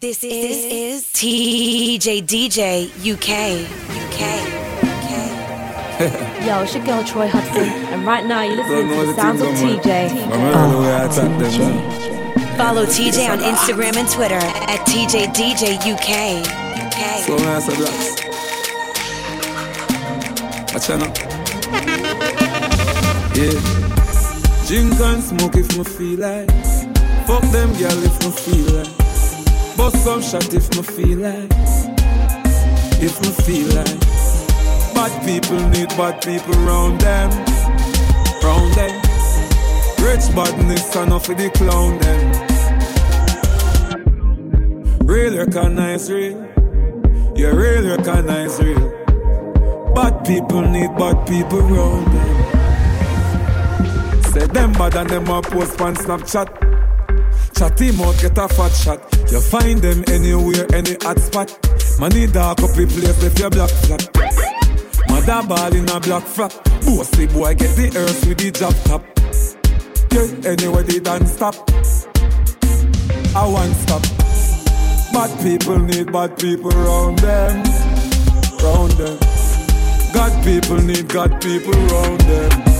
This is, this is TJ DJ UK. UK. UK. Yo, it's your girl Troy Hudson, and right now you're listening to the sounds of TJ. Follow TJ on Instagram and Twitter at TJ DJ UK. UK. So nice a glass. Watch out Yeah. Drink and smoke if me feel like. Fuck them girl if me feel like. Bust some shot if me feel like. If me feel like. Bad people need bad people round them. Round them. Rich badness enough for the clown them. Real recognize real. You real recognize real. Bad people need bad people round them. Say them bad and them a post on Snapchat. Chat him out, get a fat shot. You find them anywhere, any hot spot. Money dark up the place if you black flat. Mother ball in a black frock. Bossy boy get the earth with the job top. Yeah, anywhere they don't stop. I want stop. Bad people need bad people round them. Round them. God people need God people round them.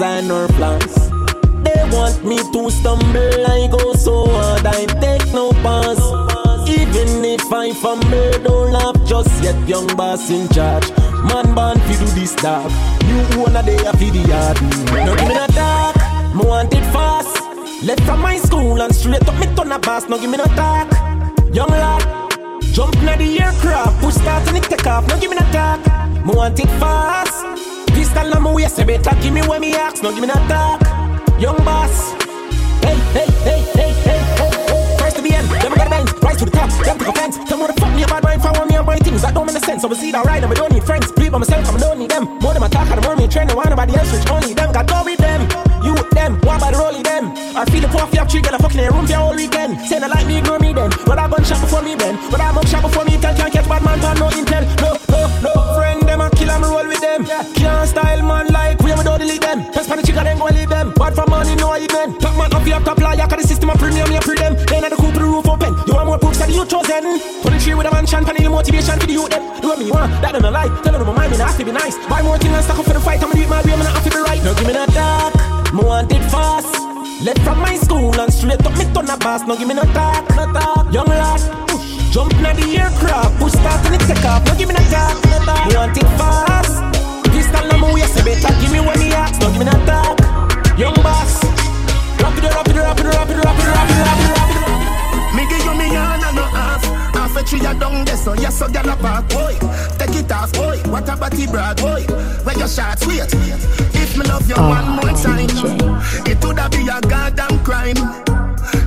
Our plans. They want me to stumble, I go so hard, I take no pass. Even if I fumble, don't laugh just yet, young boss in charge. Man born fi do this dark, you wanna day a fi the yard. No give me no talk, me want it fast. Left from my school and straight up me turn a boss, no give me no talk. Young lad, Jump na the aircraft, push start and it take off. No give me no talk, me want it fast. Pistol on my waist, you better give me what me ask. No give me no talk, young boss. Hey, hey, hey, hey, hey, hey, hey. First to the end, then we got the bands, rise to the top, then take offense. Tell me what the fuck me about mind for me and my things that don't make no sense. I was see that right, and I don't need friends. Believe by myself, I don't need them. More than my talk, I don't want me train, I want nobody else, rich only them. Got go with them, you with them, what about the rolling them? I feel the poor have three, get a fucking in a room for all weekend. Say not like me, ignore me then. But I gun shot before me then. But I mug shot before me tell, can't catch bad man, man, no intel. Press pan the chicken, go leave them. Bad for money, no even. Top man up, your top liar, cause the system of premium, you pre them. Then at the coop, the roof open. You want more proofs that you chosen. 23 with a mansion, panel motivation for the youth them. Do what me want, that them a lie. Tell them my mind, me not have to be nice. Buy more things and stack up for the fight, I'ma do my way, I'm not have to be right. No, give me that dark, me want it fast. Left from my school and straight up me turn a boss. No give me no talk, no talk. Young lad, push, jump na the aircraft, push start and it take off. No give me no talk, no talk. Want it fast pistol no move, you say better Give me what me ask, don't give me that talk. Young boss. Rapid, rapid, rapid, rapid, rapid, rapid, rapid, rapid Me give you me hand and no half. Half a tree a down there, so yes, so a park, boy Take it off, boy, what broad, boy Where your shots, wait. If me love you ah, more time It woulda be a goddamn crime.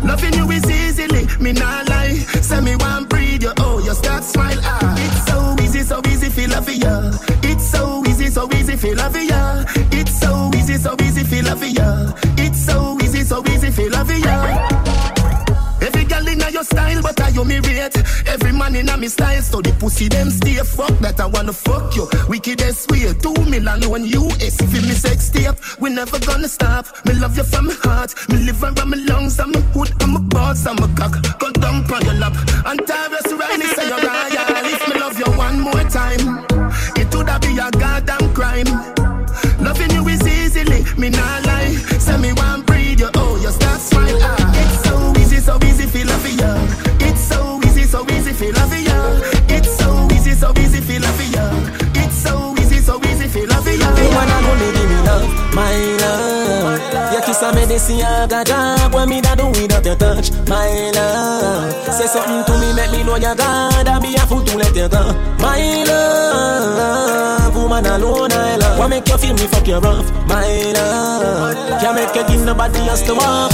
Loving you is easily, me not lie. Say me breathe you, oh, you start smile, ah It's so easy, so easy feel love ya. It's so easy, so easy feel love ya. It's so easy, so easy feel love ya. It's so easy, so easy feel love ya Girl inna your style, but I you me rate. Every man inna me style, so the pussy them stay. Fuck that I wanna fuck you. Wickedest way, two million when US. Feel me sex tape, we never gonna stop. Me love you from my heart, me live around my lungs, I'm a hood, I'm a boss, I'm a cock. Go down on your lap, and Tarrus Riley say you're royal. If me love you one more time, it woulda be a goddamn crime. Loving you is easily, me nah Your kiss a medicine, I got job. What me da do without your touch, my love. Say something to me, make me know you're God. I be a fool to let you go, my love. Woman alone, I love. What make you feel me fuck you rough, my love. Can't make you give nobody else to walk.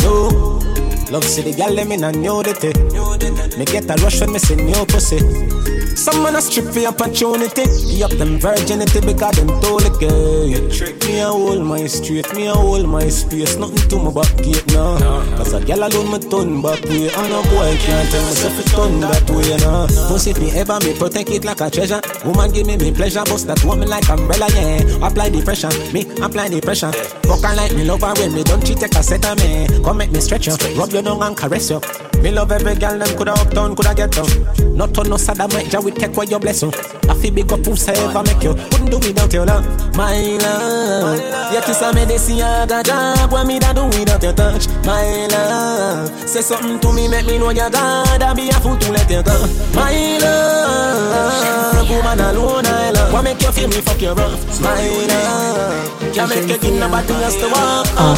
No. Love see the gal let me know the thing. Me get a rush when me see new pussy. Some man a strip for opportunity. Give up them virginity because them told the girl. Trick Me a hold my street, me a hold my space. Nothing to my back gate now. Cause a gal alone me turn back way. And a boy can't tell myself it turn that way now. Don't see me ever, me protect it like a treasure. Woman give me me pleasure, bust that woman like umbrella, yeah. Apply the pressure, me apply the pressure. Fuck her like me love her when me don't cheat, take a set of me. Come make me stretch you, rub your down and caress you. Me love every girl, them coulda up down, coulda get down. Not on no sodomite, ja we take away your blessing. I feel big up who's ever make you. Couldn't do without your love, my love. Your kiss a medicine, I got job. What me da do without your touch, my love. Say something to me, make me know you're God. I be a fool to let you go, my love. What make you feel me fuck you rough, my love. Can't make you give nobody else to walk. Uh,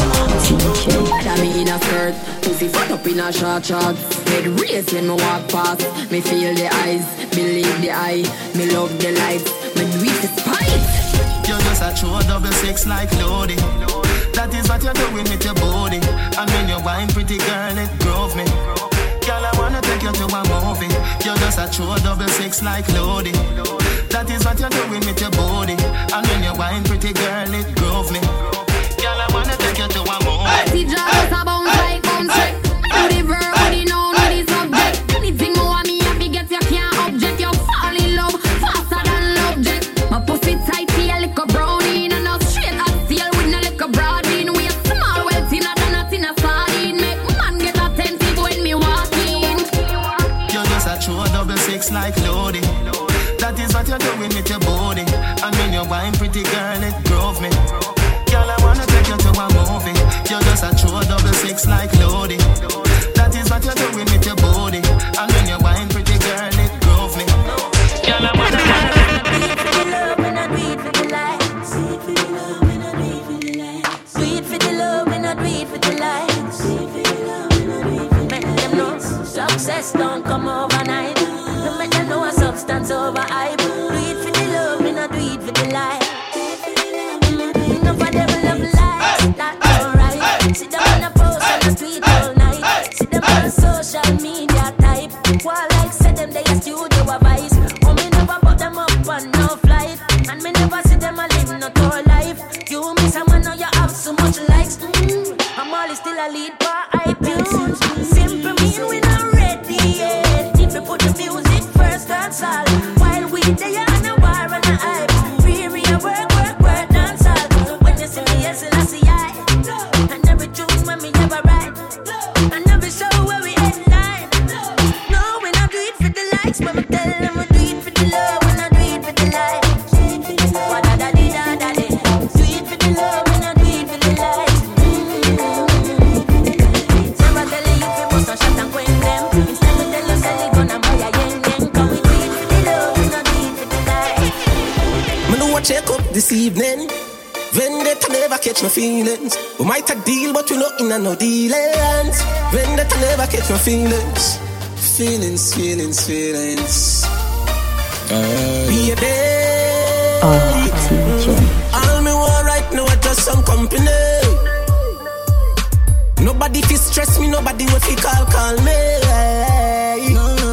Got me in a skirt, pussy fucked up in a short short. Head raised when me walk past. Me feel the eyes, believe the eye. Me love the lights, me do it despite. You're just a true double six like Lodi. That is what you're doing with your body. And when you wine, pretty girl, it grove me. Girl, I wanna take you to a movie. You're just a true double six like Lodi. That is what you're doing with your body. And when you wine, pretty girl, it grove me. Girl, I wanna take you to a movie. See just a bounce like bounce check. Do the verb, with the noun, with the subject. Anything more me happy get you can't object. You fall in love faster than object. My pussy tight, feel like a brownie, and a straight as steel with no like a broad bean. We a small, well thinner than a thinner sardine. Make man get attentive when me walk in. You're just a true double six like Lodi. That is what you're doing with your body. And when you wine, pretty girl, it grove me. Girl, I wanna take you to a movie. You're just a true double six like Lodi. That is what you're doing with your body. And when you wine, pretty girl, it grove me. Girl, I wanna Success don't come overnight. In a no dealings. Vendetta never catch my feelings. Feelings, feelings, feelings. Uh, Be a Baby. All me want right now is just some company. Nobody fi stress me, nobody will fi call, call me. No, no.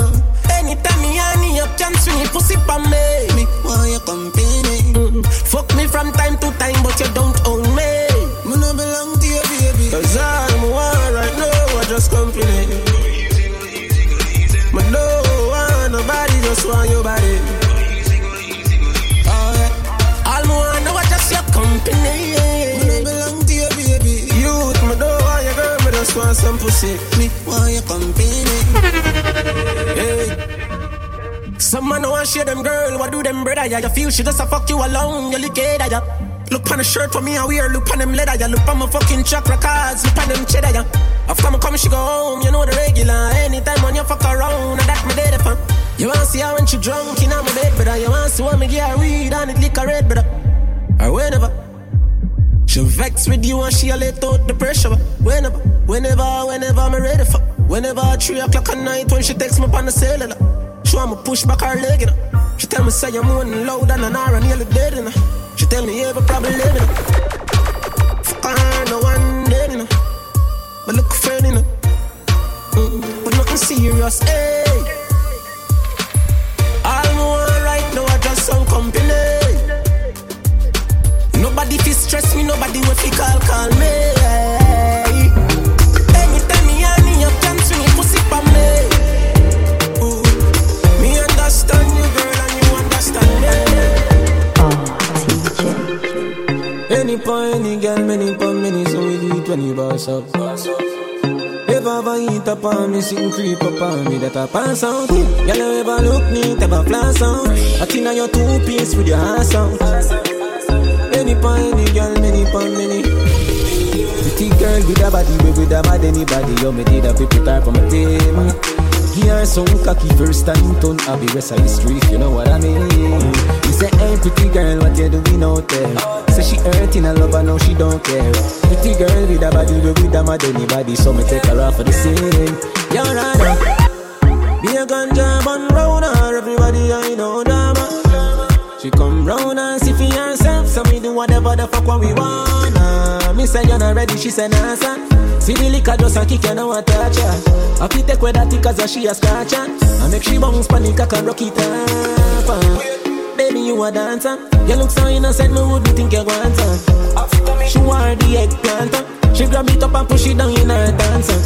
Anytime me honey up, can swing it, pussy pa me. Me want your company. Mm. Fuck me from time to time, but you don't own just company. Me no want nobody, just want your body. Oh, yeah. All me want now just your company. Me no belong to you, baby. Youth, me don't want your girl, me just want some pussy. Me want your company. Hey. Some man want share them girl, what do them brother? Yeah, you feel she just a fuck you alone, you lick it, yeah. Look on the shirt for me, I wear, look on them leather, yeah. Look on my fucking chakra cards, look on them cheddar, yeah. After me come, she go home, you know the regular. Anytime when you fuck around, and that my dead upon. You wanna see her when she drunk in my bed, brother. You wanna see when me get her weed and it lick her red, brother. Or whenever. She vex with you and she a let out the pressure. Whenever, whenever, whenever I'm ready for. Whenever 3 o'clock at night when she texts me on the cellular. She want me push back her leg, you know. She tell me say I'm moaning loud and an hour nearly dead, you know. She tell me a problem living, know. But look friendly. Mm, but nothing serious, hey. All me right now, I just some company. Nobody fi stress me, nobody will fi call, call me. Hey. Me me understand you, girl, and you understand me. Oh, any point, any girl, many point, many when you boss up. Ever eat up on me, sitting creep up on me, that I pass out. You ever look neat, ever flash out. I think on your two piece with your ass out. Any point, any girl, many point, many. Pretty girl with a body, with a mad anybody. You me did a people type on my team. Here some cocky first time turn I be side street, you know what I mean? You say, hey pretty girl, what you doing out there? Say she hurting a lover, now she don't care. Pretty girl with a body, we with a mad anybody, so me take her off for the scene. You're right Be a ganja bun round her, everybody I know drama. She come round and see for herself, so me do whatever the fuck what we wanna. Me say you're not ready, she say nah son. See the liquor just a kick, you know what touch her. I fit take with that cause she a scratch. I make she bounce panic, I can rock it uh. Baby, you a dancer. You look so innocent, me wouldn't think you want her. She want the eggplant. uh. She grab it up and push it down in her dancer.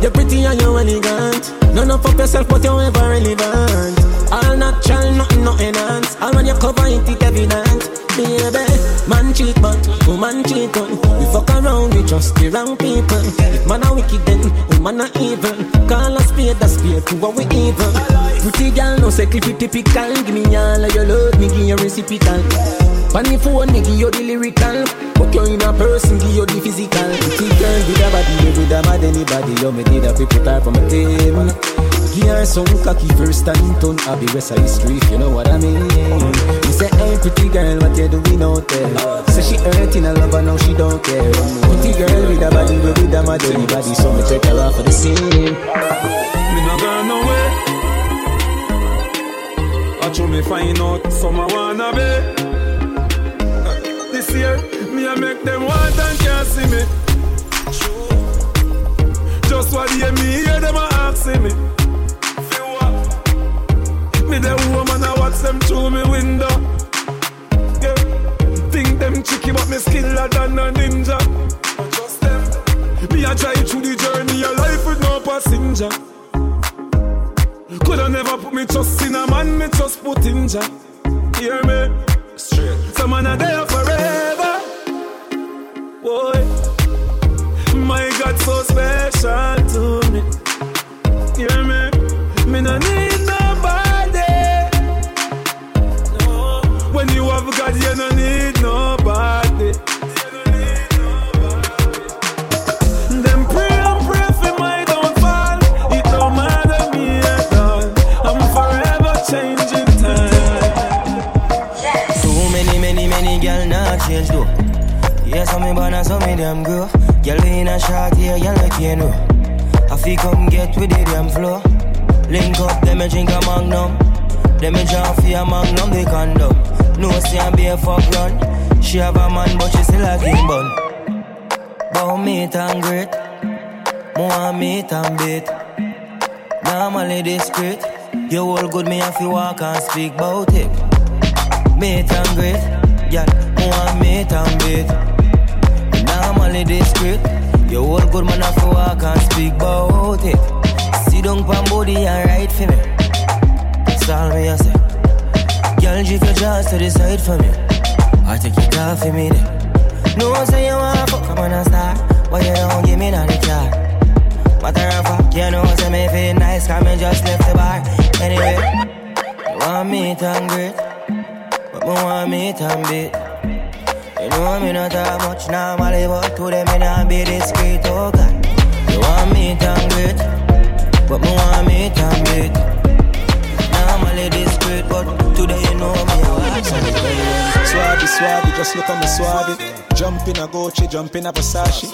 You're pretty and you're elegant. None of fuck yourself, but you're ever relevant. All natural, nothing, no enhance. All when you cover it, it evident. Baby, man cheat, but woman cheat on. We fuck around, we just the wrong people. If man a wicked, then woman a evil. Call a spade, a spade, to what we evil. Pretty girl, no say clip it typical. Give me all of your love, me give you reciprocal. On the phone, me give you the lyrical. But you in a person, give you the physical. Pretty girl with a body, with a mad anybody. You me need a type from a team. Her some cocky first time turn I be west side street, you know what I mean? You say, hey pretty girl, what you doing out there? Say she hurting a lover, now she don't care. Pretty girl with a body, we with a mad anybody. So me take her off for the scene. Me no going nowhere. I try me find out some I wanna be. This year, me I make them want and can't see me. Just what they me hear them a asking me. Me the woman I watch them through me window. Yeah. Think them tricky but me skiller than a ninja. Trust them. Me a drive through the journey of life with no passenger. Coulda never put me trust in a man, me just put in Jah. Hear me? Straight. Some man are there forever. Boy, my God so special to In banana, so me damn girl. Girl in a short here, girl like you know. I feel come get with the damn flow. Link up, them a drink a magnum. Them a jump for a magnum, they condom. No see I be a fuck run. She have a man, but she still a game bun. Bow meat and great. More meat and bait. Normally discreet. You all good, me have to walk and speak about it. Meat and great, yeah, more meat and bait. Normally discreet, you all good man to walk and speak about it. Sit down pan body and ride for me. That's all me I say. Girl, drift your jaws to the side for me. I take it off for me then. No one say you want fuck, come on and start. Why you don't give me none the car? Matter of fact, you know say me feel nice, come and just left the bar. Anyway, want me and great. But me want meat and bait. Know me not that much normally, but to them me not be discreet, oh God. You want meat and great, but me want meat and bait. Normally discreet, but today you know me Swabby, swabby, just look at me swabby. Jump in a Gucci, jump in a Versace.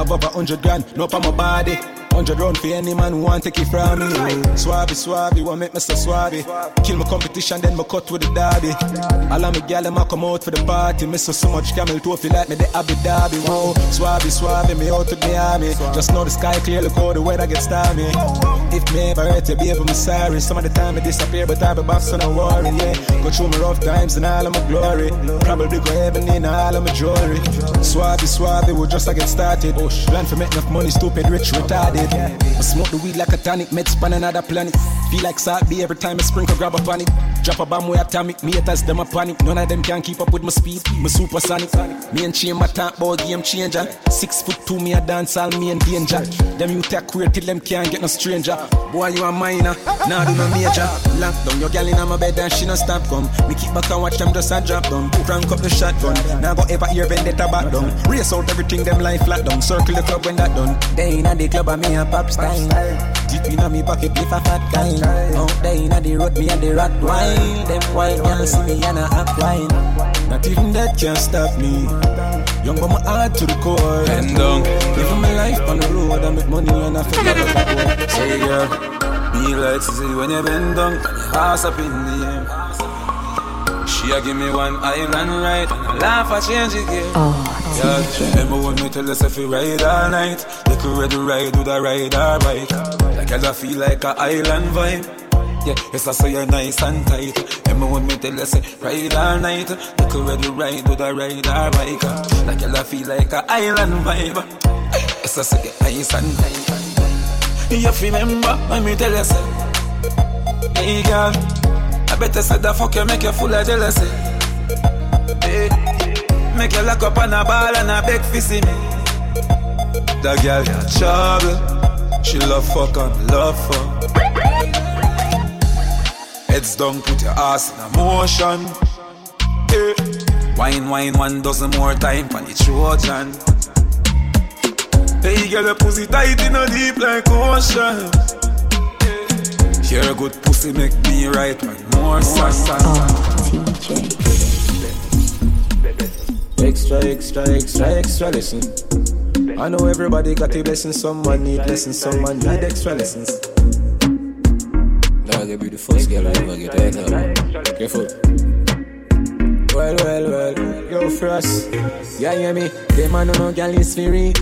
Above a hundred grand, no on my body. Hundred round for any man who want take it from me. Swabby, swabby, want make me so swabby. Kill my competition, then my cut with the derby. All of my gal, them a come out for the party. Miss so, so much camel toe, feel like me the Abu Dhabi. Whoa, swabby, swabby, me out to army. Just know the sky clear, look how the weather gets stormy. If me ever hurt you, baby, I'm sorry. Some of the time I disappear, but I be back, so no worry, yeah. Go through my rough times and all of my glory. Probably go heaven in all of my jewelry. Swabby, swabby, we just a get started. Plan for make enough money, stupid, rich, retarded. I smoke the weed like a tonic, meds span another planet. Feel like salt every time I sprinkle, grab a panic. Drop a bomb way atomic, me haters them a panic. None of them can keep up with my speed, my supersonic. Me and chain my talk about game changer. Six foot two, me a dance all me in danger. Them you take queer till them can't get no stranger. Boy, you a minor, now do no major. Lock down your gal in my bed and she no stop come. Me keep back and watch them just a drop down. Crank up the shotgun, now go ever hear vendetta back down. Race out everything them life flat down. Circle the club when that done. They in the club and me a pop style. Deep in me pocket, if a fat guy. Out there in the road, me and the rat wine. Them white girl see me and I act wine. Not even that can stop me. Young but my heart to the core. Bend down. Living my life on the road, I make money and I forget about work. Say girl, be like to see when you bend down, and your ass up in the air. She a give me one island ride, and I laugh I change it gear. Oh, Yeah, remember when me tell us if we ride all night, you could ready ride with a ride or bike. Like I feel like a island vibe. Yeah, yes I say you're nice and tight. Remember when me tell us ride all night, you could ready ride with a ride or bike. Like I feel like a island vibe. Yes I say you're nice and tight. You remember when me tell us, hey girl, I better say the fuck you make you full of jealousy. Hey. Make you lock up on a ball and a beg for see me. That girl got trouble. She love fuck and love fuck. Heads down, put your ass in a motion. Eh. Wine, wine, one dozen more time for the Trojan. Hey, girl, your pussy tight in a deep like ocean. Eh. Hear a good pussy make me right one more sun. oh, TJ. Extra, extra, extra, extra lesson. I know everybody got a blessing, someone need lessons, someone need extra lessons. Dog, you be the first girl I ever get head up. Careful. Well, well, well, yo, Frost. Yeah, hear me? Them man no girl is free.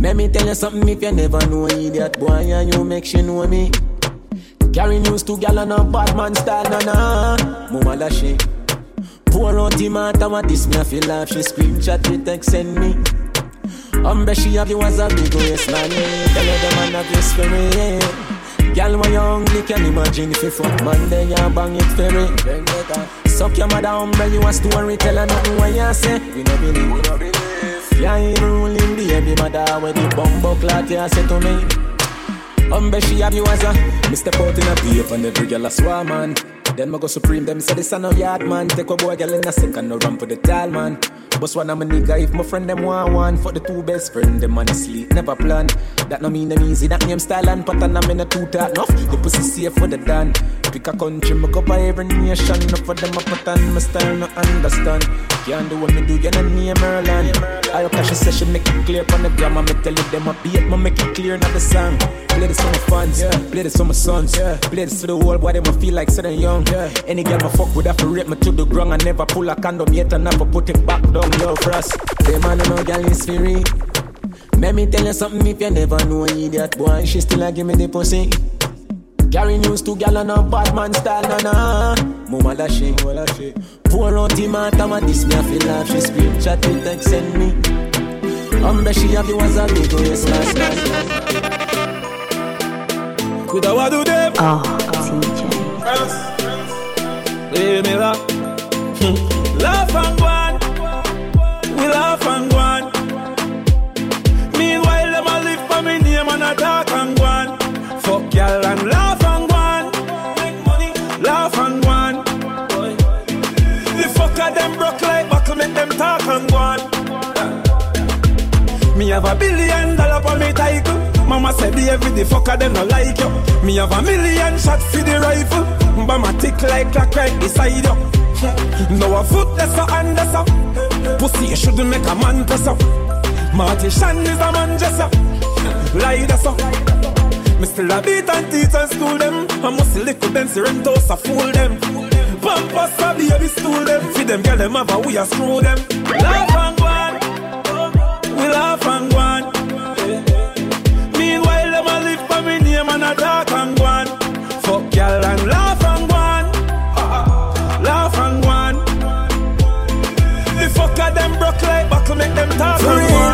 Let me tell you something if you never know idiot boy, and you make she know me. Carry news to gal on a bad man style, na na. Mama lashy. Pour out the matter what this me I feel laugh. She screenshot it text send me. Umbre she have you as a big waist man. Tell her the man have this for me. Girl, when you hungry, can imagine if you fuck man, then you bang it for me. Suck your mother umbre, you a story, tell her nothing what you say. We no believe, we no believe. Yeah, ruling the baby mother when the bumbo clot you say to me. Umbre, she have you as a Me step out in a beef and every girl a swarm man. Then me go supreme, them say this a no yard man. Take a boy girl in a second, no run for the tall man. Boss one of my nigga, if my friend them want one. For the two best friend, them on sleep, never plan. That no mean them easy, that name style and pattern I'm in a two talk enough, the pussy safe for the dan. Pick a country, me go by every nation. Enough for them a pattern, my style no understand. Can't do what me do, you no name Merlin. I cash she say she make it clear on the grammar Me tell you them a beat, me make it clear not the song Play this for my fans, play this for my sons Play this to the world, why them a feel like sitting young. Any girl my fuck would have to rape me to the ground. I never pull a condom yet and never put it back down Yo, us. them man no girl is free. Let me tell you something if you never know an idiot boy. She still a give me the pussy. Carry news to gal on a bad man style, na na Mama lashy, Pour out the matter, what this me I feel laugh She screenshot it, text send me. I'm Umbre she have you as a big waist last night Coulda what do them? Oh, TJ. Leave me laugh. laugh and go on. We laugh and go on. Meanwhile, them a live for me name and a talk and go on. Fuck y'all and laugh and go on. Make money, laugh and go on. The fucker them broke like buckle, make them talk and go on. Me have a billion dollar for me title. Mama said the every the fucker them no like you. Me have a million shot for the rifle. But my tick like clock right beside you. No a foot that's a hand that's a Pussy you shouldn't make a man press up. Marty Shan is a man just up. Lie that's up. Me still a beat and teach and school them. I must little Benz rentos a fool them. Pampas a baby stool them. Feed them girl them a we a screw them. Laugh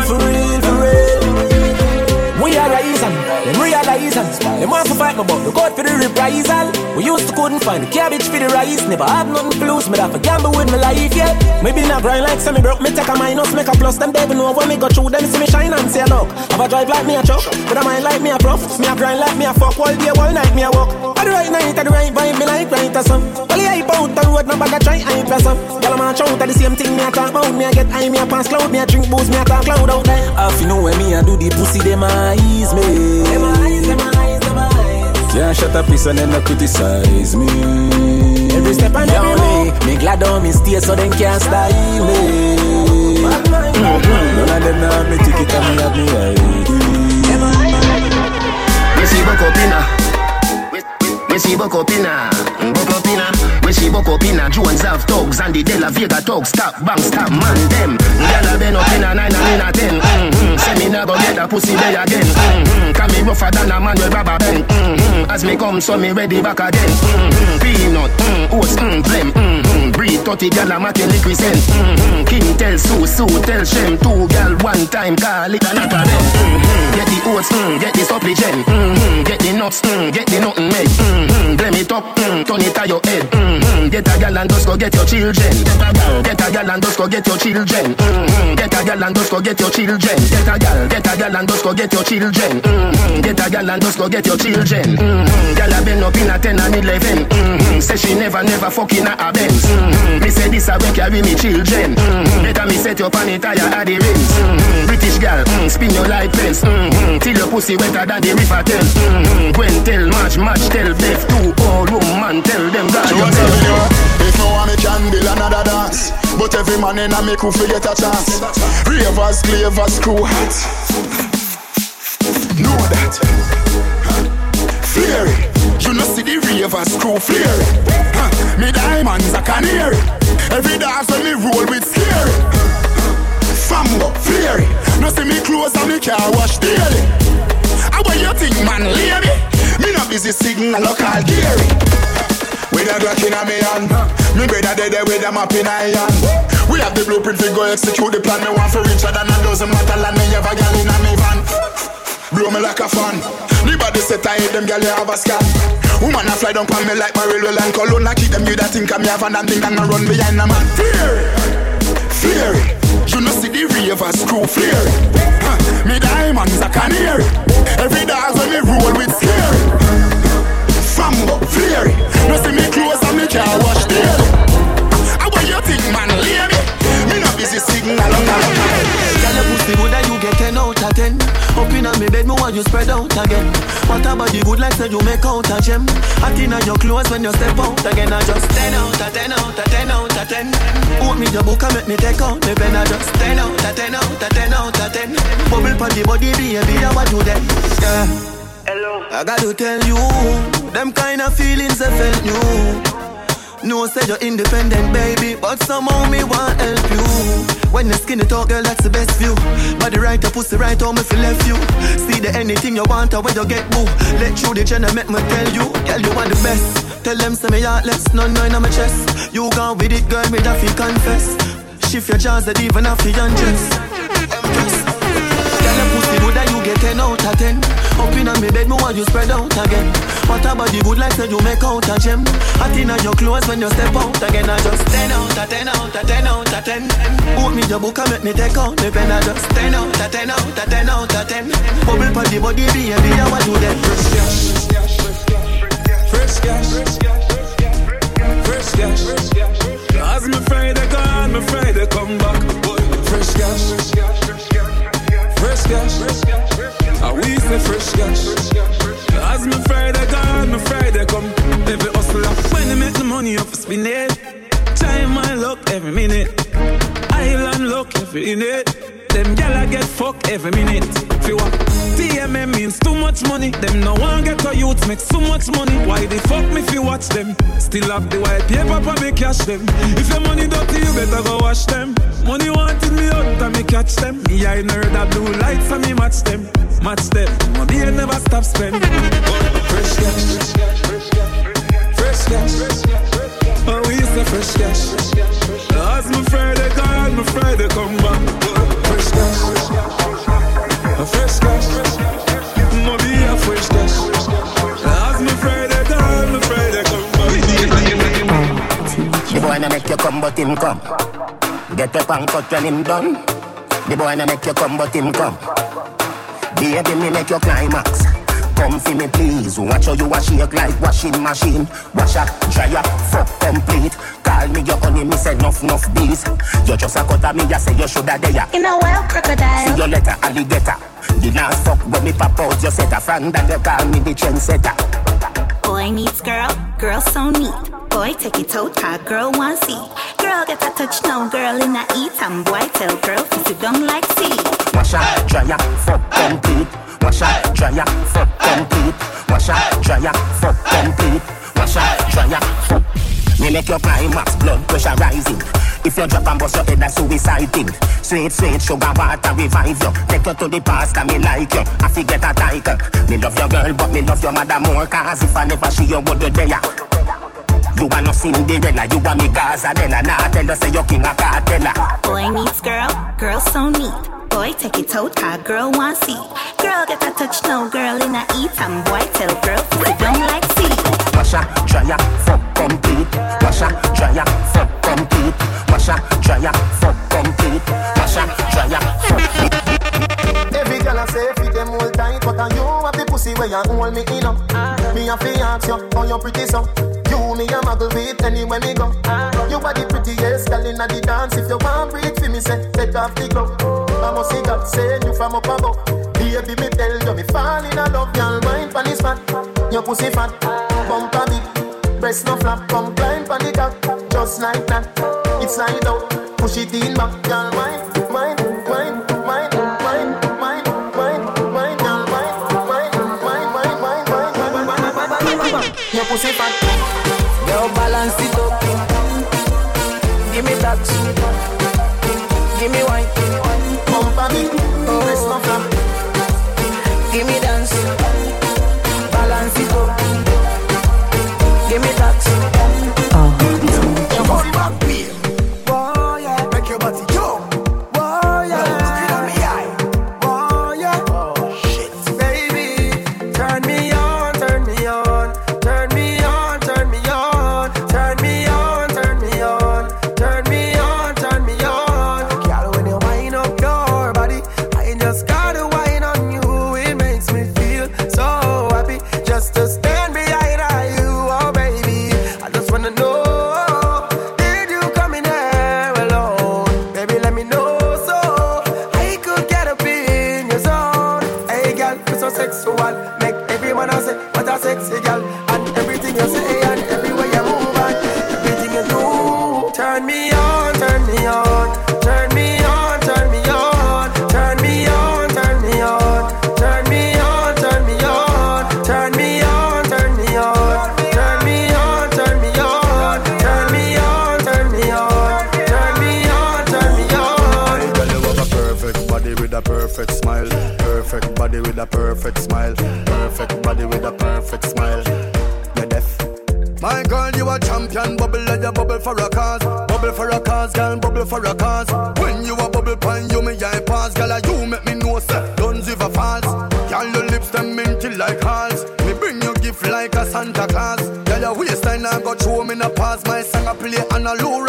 For real. Them want to fight me, but look out for the reprisal. We used to couldn't find the cabbage for the rice. Never had nothing to lose, me have to gamble with my life, yeah. Maybe not grind like semi broke, me take a minus, make a plus. Them devil know when me go through, them see me shine and say look. Have a drive like me a truck, but I mind like me a prof. Me a grind like me a fuck, all day, all night me a walk. At the right night, at the right vibe, me like right or some. Well, yeah, hype out the road, no bag a try, I ain't some. Girl, I'm a chow, at the same thing me a talk about. Me a get high, me a pass cloud, me a drink booze, me a talk cloud out there. Half you know when me a do the pussy, them eyes me. Them eyes, them eyes, them eyes. Can't shut up, piece and then not criticize me. Every step and every move Me glad on me stay so them can't style me None of them know me ticket and me have me ID. We see buck up inna. We- we- We see buck up Buck up inna. Jones have thugs and the De La Vega thugs. Stop, bang, stop, man them. Gyal a been up inna nine and inna ten. Mm-hmm. Say me go get a pussy there again. Mm-hmm. Can me rougher than a man with rubber band. Mm-hmm. As me come, so me ready back again. Mm-hmm. Peanut, mm, oats, mm, blem. Mm-hmm. Breed 30 gyal a make liquid scent. Mm-hmm. King tell Sue, Sue tell Shem. Two gyal one time call it another them. Mm-hmm. Get the oats, mm, get the supplement. Mm-hmm. Get the nuts, mm, get the nothing made. Mm-hmm. Blame it up, mm, turn it to your head. Mm-hmm. Get a gal and just go get your children. Get a gal, get a gal and just go get your children. Mm-hmm. Get a gal and just go get your children. Get a gal, get a gal and just go get your children. Mm-hmm. Get a gal and just go get your children. Mm-hmm. Gal a been up in a ten and eleven. Mm-hmm. Say she never never fucking a a Benz. Mm-hmm. Me say this a when carry me children. Mm-hmm. Better me set your pan tire at the rims. Mm-hmm. British gal, mm, spin your light fence. Mm-hmm. Till your pussy wetter than the river tell. Mm-hmm. Gwen tell match, match tell Beth two all woman tell them that you you, if no one can build another dance. But every man in a me crew fi get a chance. Ravers, clavers, crew hot. Know that. Flare it. You know see the ravers crew flare it. Me diamonds a canary. Every dance when me roll with scary. Fambo, flare it. No see me clothes and me car wash daily. How what you think, man, lady? Me me not busy signal local Gary. With a Glock in a me hand Me brother dead with a map in a hand We have the blueprint to go execute the plan Me want for richer than a dozen metal And me have a gal in a me van Blow me like a fan. The body set I hate them gal you have a scan. Woman a fly down pan me like my railway line. Cologne I keep them you that think I'm me have an and think I'm run behind a man. Fear. It You know see the ravers crew it huh. Me diamonds a canary Every dog when me roll with scary Fambo, flare No see me clothes and me car wash daily How you think, man, lady? Me? Me not busy signal me bed, me want you spread out again. What about the good like say you make out a gem. Hot in your clothes when you step out again. I just 10 out of 10 out of 10 out of 10 Put me your book and make me take out me pen. I just 10 out of 10 out of 10 out of 10 Bubble pon the body, baby, I want you then Yeah. Hello. I got to tell you, them kind of feelings I felt new. No, say you're independent, baby, but somehow me want help you. When the skinny talk, girl, that's the best view. Body right, your pussy right, home if you left you. See the anything you want, or when you get boo. Let you the channel, make me tell you, girl, you want the best. Tell them, say me heartless, no, no, on my chest. You gone with it, girl, me that fi confess. Shift your jaws, that even after you undress. Empress. Girl, your pussy good and you get 10 out of 10 Up in me bed, me want you spread out again What about the good like say you make out a gem Hot in your clothes when you step out again I just 10 out of 10 out of 10 out of 10 Put me your book and make me take out the pen I just 10 out of 10 out of 10 out of 10 Bubble the body, baby, I want you then Fresh cash, fresh cash, fresh cash. As me Friday gone, me Friday come back. Boy fresh cash, fresh cash. I we say fresh cash. As me Friday gone, me Friday come. Every hustler when they make the money off spin it. Time my luck every minute. Island luck every minute. Them gal I get fuck every minute. Fi what? TMM means too much money. Them no one get a youth make so much money. Why they fuck me if you watch them? Still have the white paper for me cash them. If your money dirty, you better go wash them. Money wanted me out and me catch them. Me I nerd that blue lights and me match them. Match them. My beer never stop spend. Fresh cash. Fresh cash. Oh, we say fresh cash. Friday come back. Fresh cash. As my Friday gone, my Friday come back. Him come. Get up and cut when him done. The boy no make you come, but him come. Baby, me make you climax. Come for me, please. Watch how you a shake like washing machine. Wash up, dry up, fuck complete. Call me your honey, me say nuff nuff bees. You just a cut me, you say you shoulda there. In a well, crocodile. See your letter, alligator. The last fuck when me pop out, you set a friend that you call me the trendsetter. Boy needs girl, girl so neat. Boy take it out, car girl want see. Girl get a touch now, girl in a eat and boy tell girl if you don't like see. Wash up, dry up, fuck complete. Wash up, dry up, fuck complete. Wash up, dry up, fuck complete. Wash up, dry up, fuck. Me make your climax, blood pressure rising. If you drop and bust your head, that's suicide thing. Sweet, sweet sugar water revive you. Take you to the past, and me like you. I forget a title. Me love your girl, but me love your mother more. Cause if I never see you, would you there? You are no Cinderella, you are me Gaza Della. Nah, tell you say you king a cartella. Boy needs girl, girl so neat. Boy take it out, car girl want see. Girl get a touch now, girl in a eat and boy tell girl to sit down like see. Wash up, dry up, fuck complete. Wash up, dry up, fuck complete. Wash up, dry up, fuck complete. Wash up, dry up, fuck Every girl I say fit them all tight, but on you have the pussy where you hold me in up. Me a fi ask you how you pretty so anywhere me go. You are the prettiest girl in the dance. If you want breathe for me, say take off the glove. I must see God send you from up above. Baby, me tell you, me fall in love. Y'all wine pon this fat, your pussy fat, pump a bit, press no flap. Come climb pon the cock, just like that. It's slide out, push it in back, y'all wine, wine, wine, wine. Your pussy fat Girl, balance it up. Give me that. Give me wine. For a cause. Bubble for a cause, girl. Bubble for a cause. When you a bubble pan, you me eye pass. Girl, you make me know say don't give a false. Girl, your lips them minty like halls. Me bring you gift like a Santa Claus. Girl, your waistline I go throw me in a pass. My song I play on a low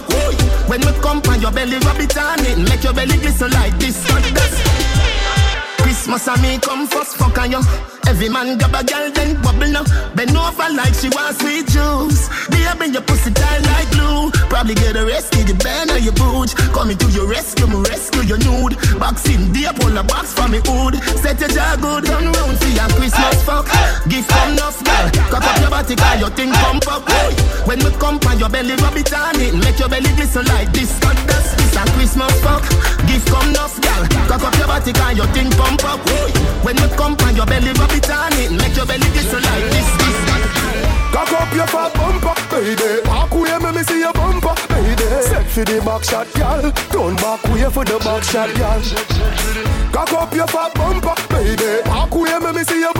Boy. When we come on your belly, rub it on it, make your belly glisten like this. Christmas and me come first, fuck on you. Every man grab a girl, then bubble now. Bend over like she wants sweet juice. Baby, your pussy tight like. Probably get a rescue, the band or your boot. Coming to your rescue, me rescue your nude. Box in deep, pull a box for me hood. Set your jaw good, run round for your Christmas fuck. Give some enough, girl. Cock up your body, cause your thing pump up. Hey. When we come on your belly, rub it on it. Make your belly glisten like this. Cut dust, this a Christmas fuck. Give come enough, girl. Cock up your body, cause your thing pump up. Hey. When we come on your belly, rub it on it. Make your belly glisten like this, this. Cock up your fat bumper, baby. Walk away, me, me see your bumper, baby. Set for the back shot, girl. Turn back way for the back shot, girl. Cock up your fat bumper, baby. Walk away, me, me see baby.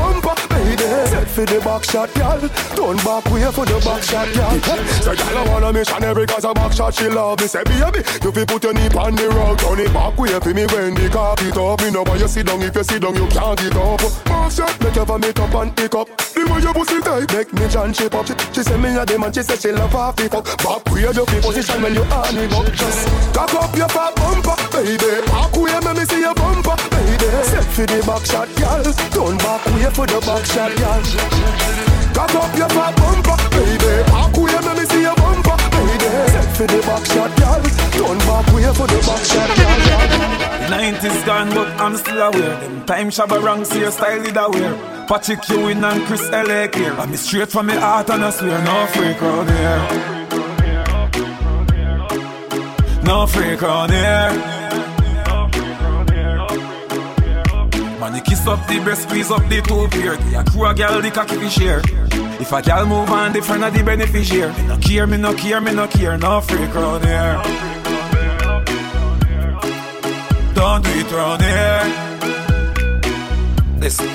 Set for the back shot, girl. Turn back way for the back shot. So girl, I wanna missionary cause a back shot she love me. Say baby, you fi put your knee on the rug, turn it back way for me when the carpet up. Me know why you sit down. If you sit down, you can't get up. Back shot, make you vomit up and pick up. The way your pussy tight, make me John shape up. She, she say me a the man, she say she love half it up. Back way you fi position when you on it up. Just cock up your fat bumper, baby. Back way me me see your bumper, baby. Set for the back shot, girl. Turn back way for the back shot, girl. Cock up your fat bumper, baby. Back way me me see your bumper, baby. Set for the back shot, girl. Turn back way for the back shot, girl. The 90s gone, but I'm still aware. Them time Shabba ranks, your style did aware. Patrick Ewing and Chris L.A. clear. I'm straight from my heart and I swear, no freak around here. No freak around here. Kiss up the breast, squeeze up the two beard. Yeah, crew a girl, the cocky fi share. If a girl move on, the friend of the beneficiary. Me no care, me no care, me no care, no freak around here. Don't do it round here. Listen.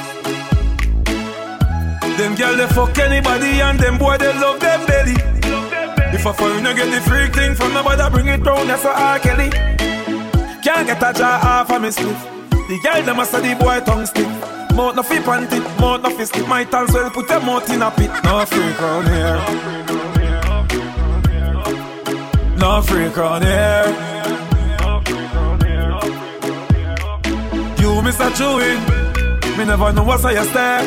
Them girl they fuck anybody and them boy they love them belly. If a foreigner get the freak thing from nobody bring it round, that's R. Kelly. Can't get a jar off of me split. The girl them a say the boy tongue stick. Mouth no fi panty, mouth no fi stick. Might as well put your mouth in a pit. No freak round here. No freak on here. You miss a Chewin, me never know what's on your stare.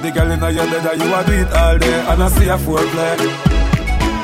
The girl in your bed, you a do it all day, and I see a foreplay.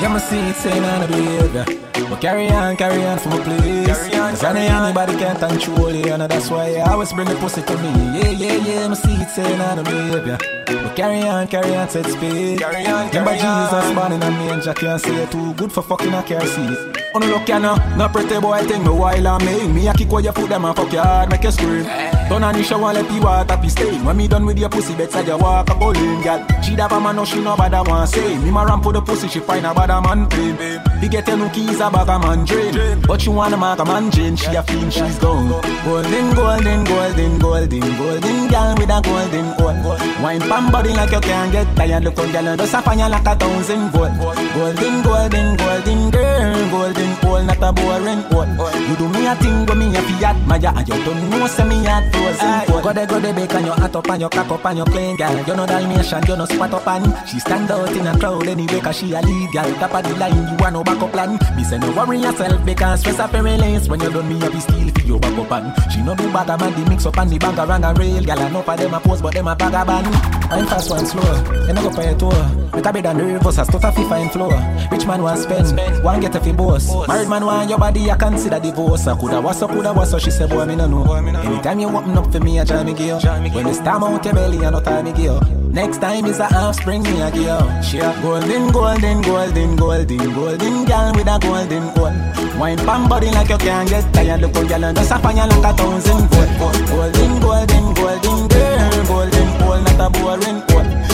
Yeah, me see it saying on the behavior. But carry on, carry on for my place. Cause I know anybody can control you, and that's why I always bring the pussy to me. Yeah, yeah, yeah, me see it saying on the behavior. But carry on, carry on, set speed. Carry on, carry Remember Jesus born in a manger, can't say it too good for fucking a car seat. On the look, you know, no pretty boy think me while I make me a kick where you put them and fuck your hard, make you scream. Turn on the shower, let the water be stain. When me done with your pussy, better you walk a bowling, girl. She da a man, no she no bother want say. Me ma ramp for the pussy, she find a bad man pain. He get no keys, a bag a man drain. But you wanna mark a man Jane, she a fiend, she's gone. Golden, golden, golden, golden, golden girl with a golden hole. Wine pam body like you can't get tired. Look on girl, just a fire like a thousand volt. Golden, golden, golden, golden girl, golden hole, not a boring hole. You do me a thing when me a fi admire, and you don't know say me a frozen cold. Go de go de bake and you hot up and you cock up and you clean girl. You know Dalmatian, you know spot up and she stand out in a crowd anyway 'cause she a lead girl. Top of the line, you want no backup plan. Me say no worry yourself because stress a very lace when you done me a be steal for your backup and she no do bad man the mix up and the bag around a rail. Girl, I know for them a pose but them a bag a band. I'm fast one slow, you no go for your tour. Make a bed and nervous, I start a fi fine floor. Rich man want spend, one get a fi boss. Married man want your body, I consider divorce. I coulda was coulda was so. She say boy me no know. Anytime you open up for me, I try me you. When you stam out your belly, I no time me you. Next time is a offspring me a you. She a golden, golden, golden, golden, golden girl with a golden hole. Wine pan body like you can't get tired. Look how girl and just a fire like a thousand volt. Golden, golden, golden girl, golden hole, not a boring hole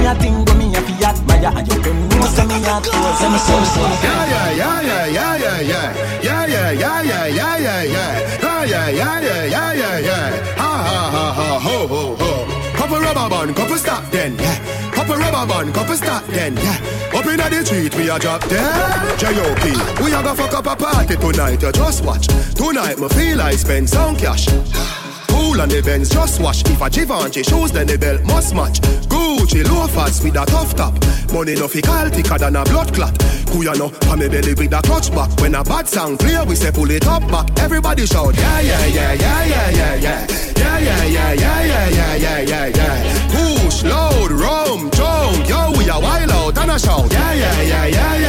me a thing go me a fiat. admire And you don't know say me a close Say me so so Yeah yeah yeah yeah yeah yeah yeah Yeah yeah yeah yeah yeah yeah Yeah yeah yeah yeah yeah yeah Ha ha ha ha ho ho ho Cup a rubber band, cup a stop then yeah Cup a rubber band, cup a stop then yeah Up inna the street we a drop dead J.O.P. We a go fuck up a party tonight You just watch Tonight me feel I spend some cash Cool on the Benz, just wash. If a Givenchy shoes, then the belt must match. Gucci loafers with a tough top. Money no fi call thicker than a blood clot. Kuyano, pa me belly with a clutch back. When a bad song play, we say pull it up back. Everybody shout, yeah, yeah, yeah, yeah, yeah, yeah, yeah. Yeah, yeah, yeah, yeah, yeah, yeah, yeah, yeah, yeah. Push, load, rum, junk. Yo, we a wild out and a shout. Yeah, yeah, yeah, yeah, yeah, yeah, yeah.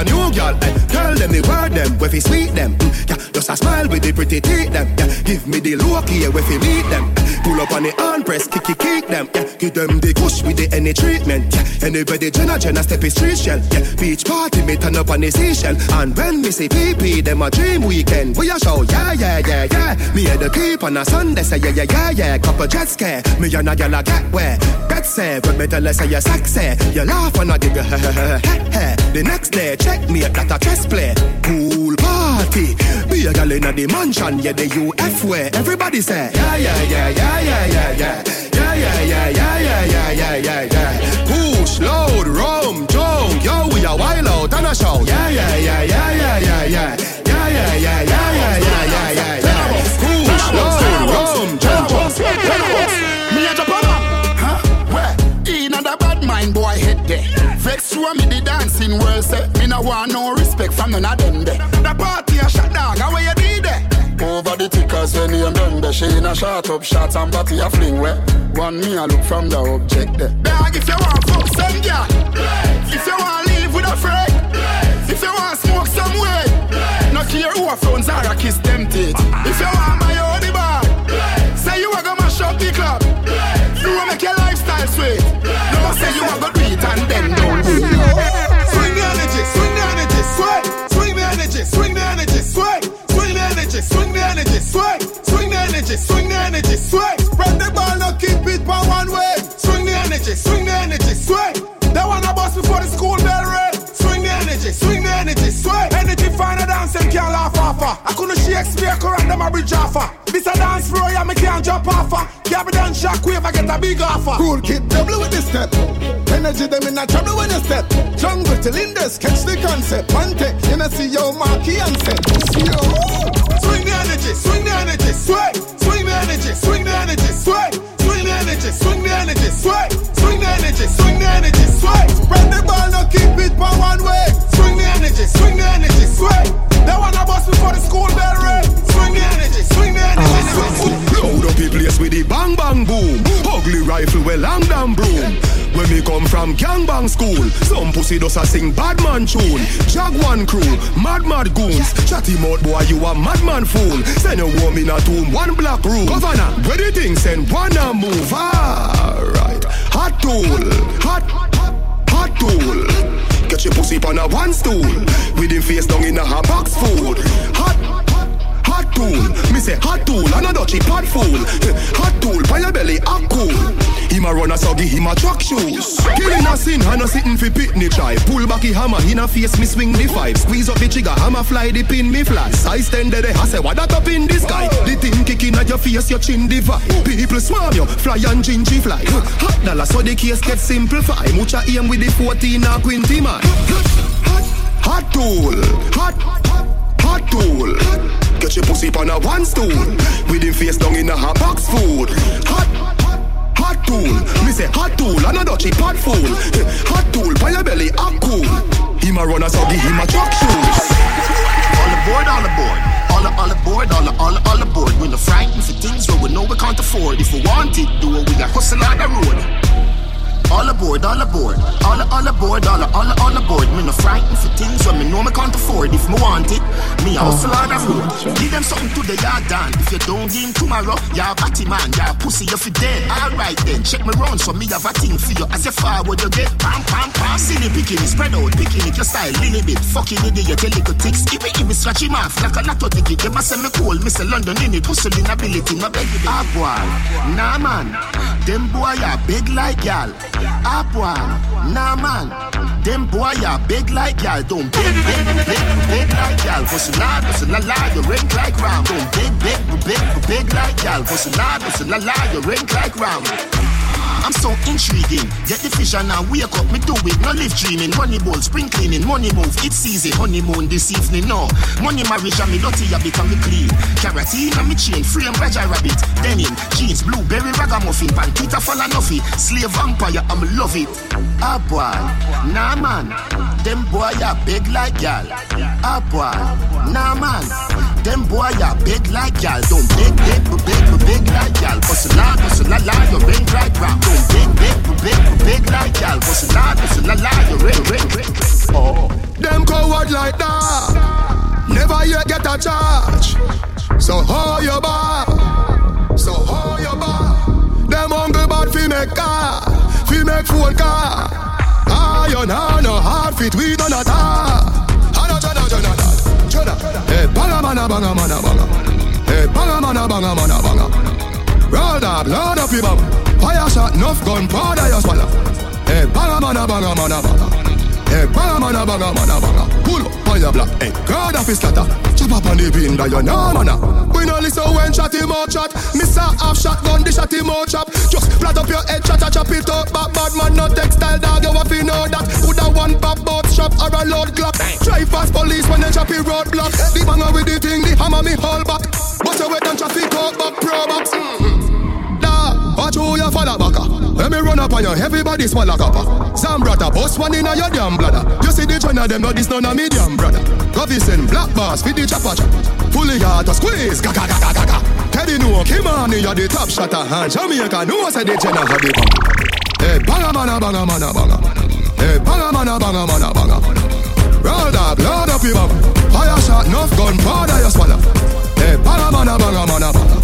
A new girl, eh. Tell them the word them, where fi sweet them. Mm, yeah, just a smile with the pretty teeth them. Yeah, give me the look here, where fi meet them. Pull up on the hand press, kick, kick, kick them. Yeah, give them the kush with the any treatment. Yeah, anybody Jenna Jenna step is street shell. Yeah, beach party me turn up on the seashell. And when me say PP, them a dream weekend. We a show, yeah, yeah, yeah, yeah. Me and the keep on a Sunday, say yeah, yeah, yeah, yeah. Couple jet scare, me and a gyal a get where. Bet say, when me tell her say you sexy, you laugh and I give dig The next day, check me at that a chess play. Pool party, be a gal inna the mansion, yeah the UF where everybody say, yeah, yeah, yeah, yeah, yeah, yeah, yeah, yeah, yeah, yeah, yeah, yeah, yeah, yeah, yeah, yeah. Push, load, rum, junk, yo, we a wild out and a show, yeah, yeah, yeah, Through me the dancing world say Me no want no respect from none of them there. The party a shut down, how where you did there? Over the tickers when you done there. She in a shot up shots and body a fling where. One me a look from the object there. Dog if you want fuck can't jump off her. Can't be done shockwave, I get a big offer. Cool kid, double with the step. Energy them in a trouble when you step. Jungle till in this, catch the concept. One take, you know see your marquee and set. See yo. Swing the energy, swing the energy, sway. Swing the energy, swing the energy, sway. Swing the energy, swing the energy, sway. Swing the energy, swing the energy, sway. Spread the ball, no keep it for one way. Swing the energy, swing the energy, sway. Bang bang boom. Ugly rifle with long damn broom. When me come from gang bang school, some pussy does a sing bad man tune. Jaguan crew, mad mad goons. Chatty mouth boy, you a madman fool. Send your woman in a tomb, one black room. Governor, where the thing send one a move. Alright, hot tool, hot, hot tool. Get your pussy on a one stool. With him face down in a hot box food. Hot tool. Me say hot tool, and a dutchy pot fool. Hot tool, by your belly, a cool. Him a run a soggy, him a truck shoes. Killing a sin, and a sitting fi pitney try. Pull back the hammer, in a face me swing the five. Squeeze up the trigger, hammer fly the pin me fly. Size stand there, I say what that up in the sky. The thing kicking at your face, your chin divide. People swarm you, fly and gingy fly. Hot dollar, so the case get simplify. Mucha aim with the 14 or 20 man. Hot tool, hot, hot tool. Get your pussy on a one stool. With him face down in a hot box food. Hot, hot tool. Me say hot tool, and a dutchy pot fool. Hot tool, by your belly, a cool. Him a runner, so give him a truck shoes. All aboard, all aboard. All, all aboard, all, all, all aboard. We're not frightened for things where we know we can't afford. If we want it, do it, we got hustle on the road. All aboard, all aboard, all all aboard, all all all aboard. Me no frightened for things when me know me can't afford. If me want it, me a hustle on the road. Give them something to the yard. If you don't give tomorrow, you're a batty man, you're a pussy, you fi dead. Alright then, check me round so me have a thing for you. As you forward, you get pam pam pam. Silly picking it, spread out, picking it, your style, little bit. Fucking idiot, your little ticks. Give me, give me, scratch him off like a lotto ticket. Them a me cool, me say London in it, hustling ability, my baby. Ah boy, nah man, them boy are big like y'all. Ah boy, nah man, them boy are big like y'all. Don't big, big, big, big like y'all. Hustle hard, hustle la la, you ring like round. Don't big, big, big, big like y'all. Hustle hard, hustle la la, you ring like round. I'm so intriguing. Get the vision now, wake up, me do it. No live dreaming. Money bowl, spring cleaning, money move. It's easy. Honeymoon this evening, no. Money marriage and me dirty, I become me clean. Carotene and me chain, frame Raja rabbit. Denim, jeans, blueberry ragamuffin, pantita full of nuffy. Slave vampire, I'm love it. Ah boy, nah man. Them boy ya big like y'all. Ah boy, nah man. Them boy ya big like y'all. Don't big, big, big, big, big like y'all. Bustle la, bustle la la, you ring like rock. Don't big, big, big, big like y'all. Bustle la, bustle la la, you ring, ring, ring. Oh, them coward like that. Never yet get a charge. So hold your bar. So hold your bar. Them hungry bad fi make car, fi make phone car. Iron hand no hard fit we don't attack. Jana jana jana. Hey, banga mana banga mana banga. Hey, banga mana banga mana banga. Roll up, load up your bum. Fire shot, enough gun, powder your swallow. Hey, banga mana banga mana banga. Hey, banga mana banga mana banga. Pull up on your block. Hey, God of his scatter. Chop up on the bean that you know mana. We no listen when chat him out chat. Mister half shotgun, the shot him out chop. Just flat up your head, chat chop it up. Back bad man, no textile dog. You have to know that. Would a one pop boat shop or a load clock. Drive past police when they chop it roadblock. The banger with the thing, the hammer me hold back. But you wait and traffic out back pro box. Mm-hmm. Da, watch who you follow back. Let me run up on you, everybody swallow copper. Zambrata, boss one in a your damn bladder. You see the China, them got this none of medium brother. Coffee send black bars, feed the chopper chop. Fully hard to squeeze, ga ga ga ga ga ga. Teddy no, Kim on you the top shotter. And Jamaica no say the Jenna had the bang. Hey, banga mana banga mana banga. Hey, banga mana banga mana banga. Roll up, load up your bum. Fire shot, enough gun, powder you swallow. Hey, banga mana banga mana banga.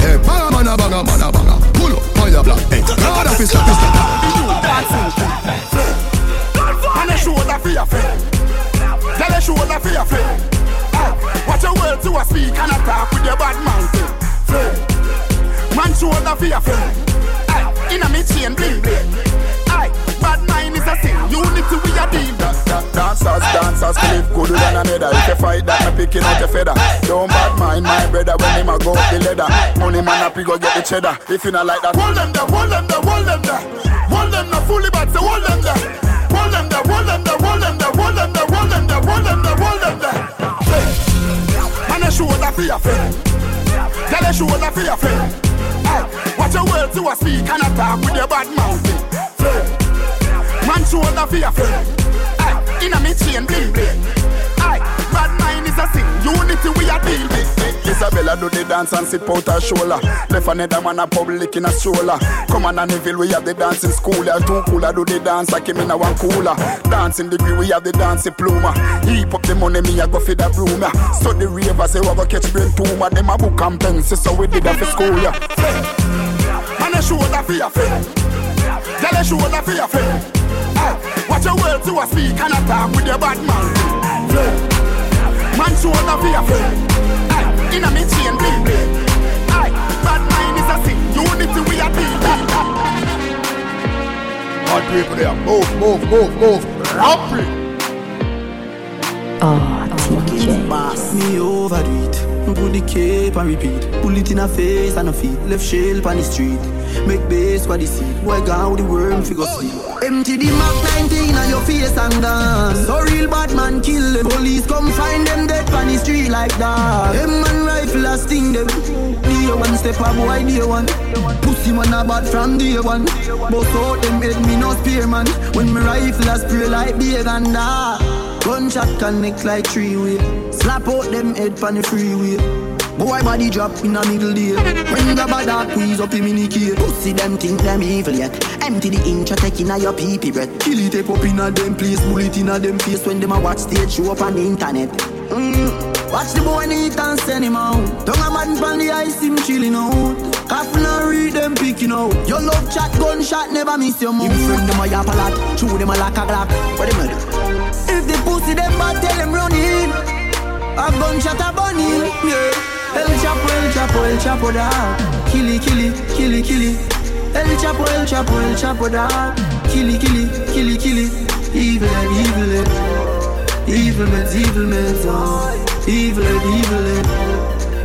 Hey, banga mana banga mana banga. Pull up your block. Hey, God of his And a shoulder for your friend. Tell a shoulder for your friend. Watch your words to a speak and attack with your bad mouth. Friend. Man shoulder for your friend. Hey, In a me chain bling bling. Hey, Bad mind is a sin. Unity we a deal. Dancers, dancers, live good than another. If you fight that, me picking out your feather. Don't bad mind my brother when him a go up the leather. Money man up, he go get the cheddar. If you not like that, Hold them there, hold them there, hold them there. Hold them there fully, but say hold them there. Hold them there, hold them there, hold them there, hold them there, hold them there, hold them there, hold them there. A shoulder for your friend. Tell a shoulder for your friend. Watch your words to a speak and attack with your bad mouth. Friend. Man shoulder for your friend. Hey. In a me chain bling bling. Bad mind is a sin. Unity we a deal with. Isabella do the dance and sit out her shoulder. Left another man a public in a stroller. Come on and Neville, we have the dancing school. Yeah, two cooler do the dance like him in a one cooler. Dancing degree, we have the dancing pluma. Heap up the money, me a go for the broom. Yeah. Study rave, I say we go catch brain tumor. Them a book and pencil, so we did that for school. Yeah. And a shoulder for your friend. Tell a shoulder for your ah, friend. Hey, watch your words to a speak and attack with your bad mouth. Friend. Man shoulder for your friend. Hey, in a me chain bling bling. Hey, bad mind is a sin. Unity we a deal. Hard people there. Move, move, move, move. Rapid. Oh, TJ. Me overdo it. Put the cape and repeat. Pull it in her face and her feet. Left shell on the street. Make base for the seat. Boy, with the worm figure sleep. Empty the Mac 19 on your face and dance. So real bad man kill them. Police come find them dead on the street like that. Them man rifle a sting them. Day one step a boy, day one. Pussy man a bad from day one. Bust out them head, me no spear man. When me rifle a spray like beer and that. Gunshot connect like three way. Slap out them head on the freeway. Boy body drop in the middle day. When the bad dog squeeze up him in the cage. Pussy them think them evil yet. Empty the inch taking a your pee pee breath. Kill it take up in a them place. Bullet in a them face when them a watch stage show up on the internet. Mm. Watch the boy need and send him out. Don't a man from the ice him chilling out. Coffin and read them picking out. Your love chat gunshot never miss your mouth. Him friend them a yap a lot. Chew them a like a glock. What them a do? If the pussy them bad, tell them run in. A gunshot a bunny, yeah. El Chapo, El Chapo, El Chapo da. Killy, killy, killy, killy. El Chapo, El Chapo, El Chapo da. Killy, killy, killy, killy. Evil and evil and evil meds, evil meds, oh. Evil and evil and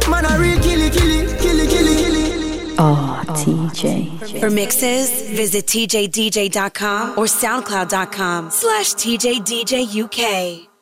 man a real killy, killy, killy, killy, killy. Oh, TJ. For mixes, visit tjdj.com or soundcloud.com slash tjdjuk.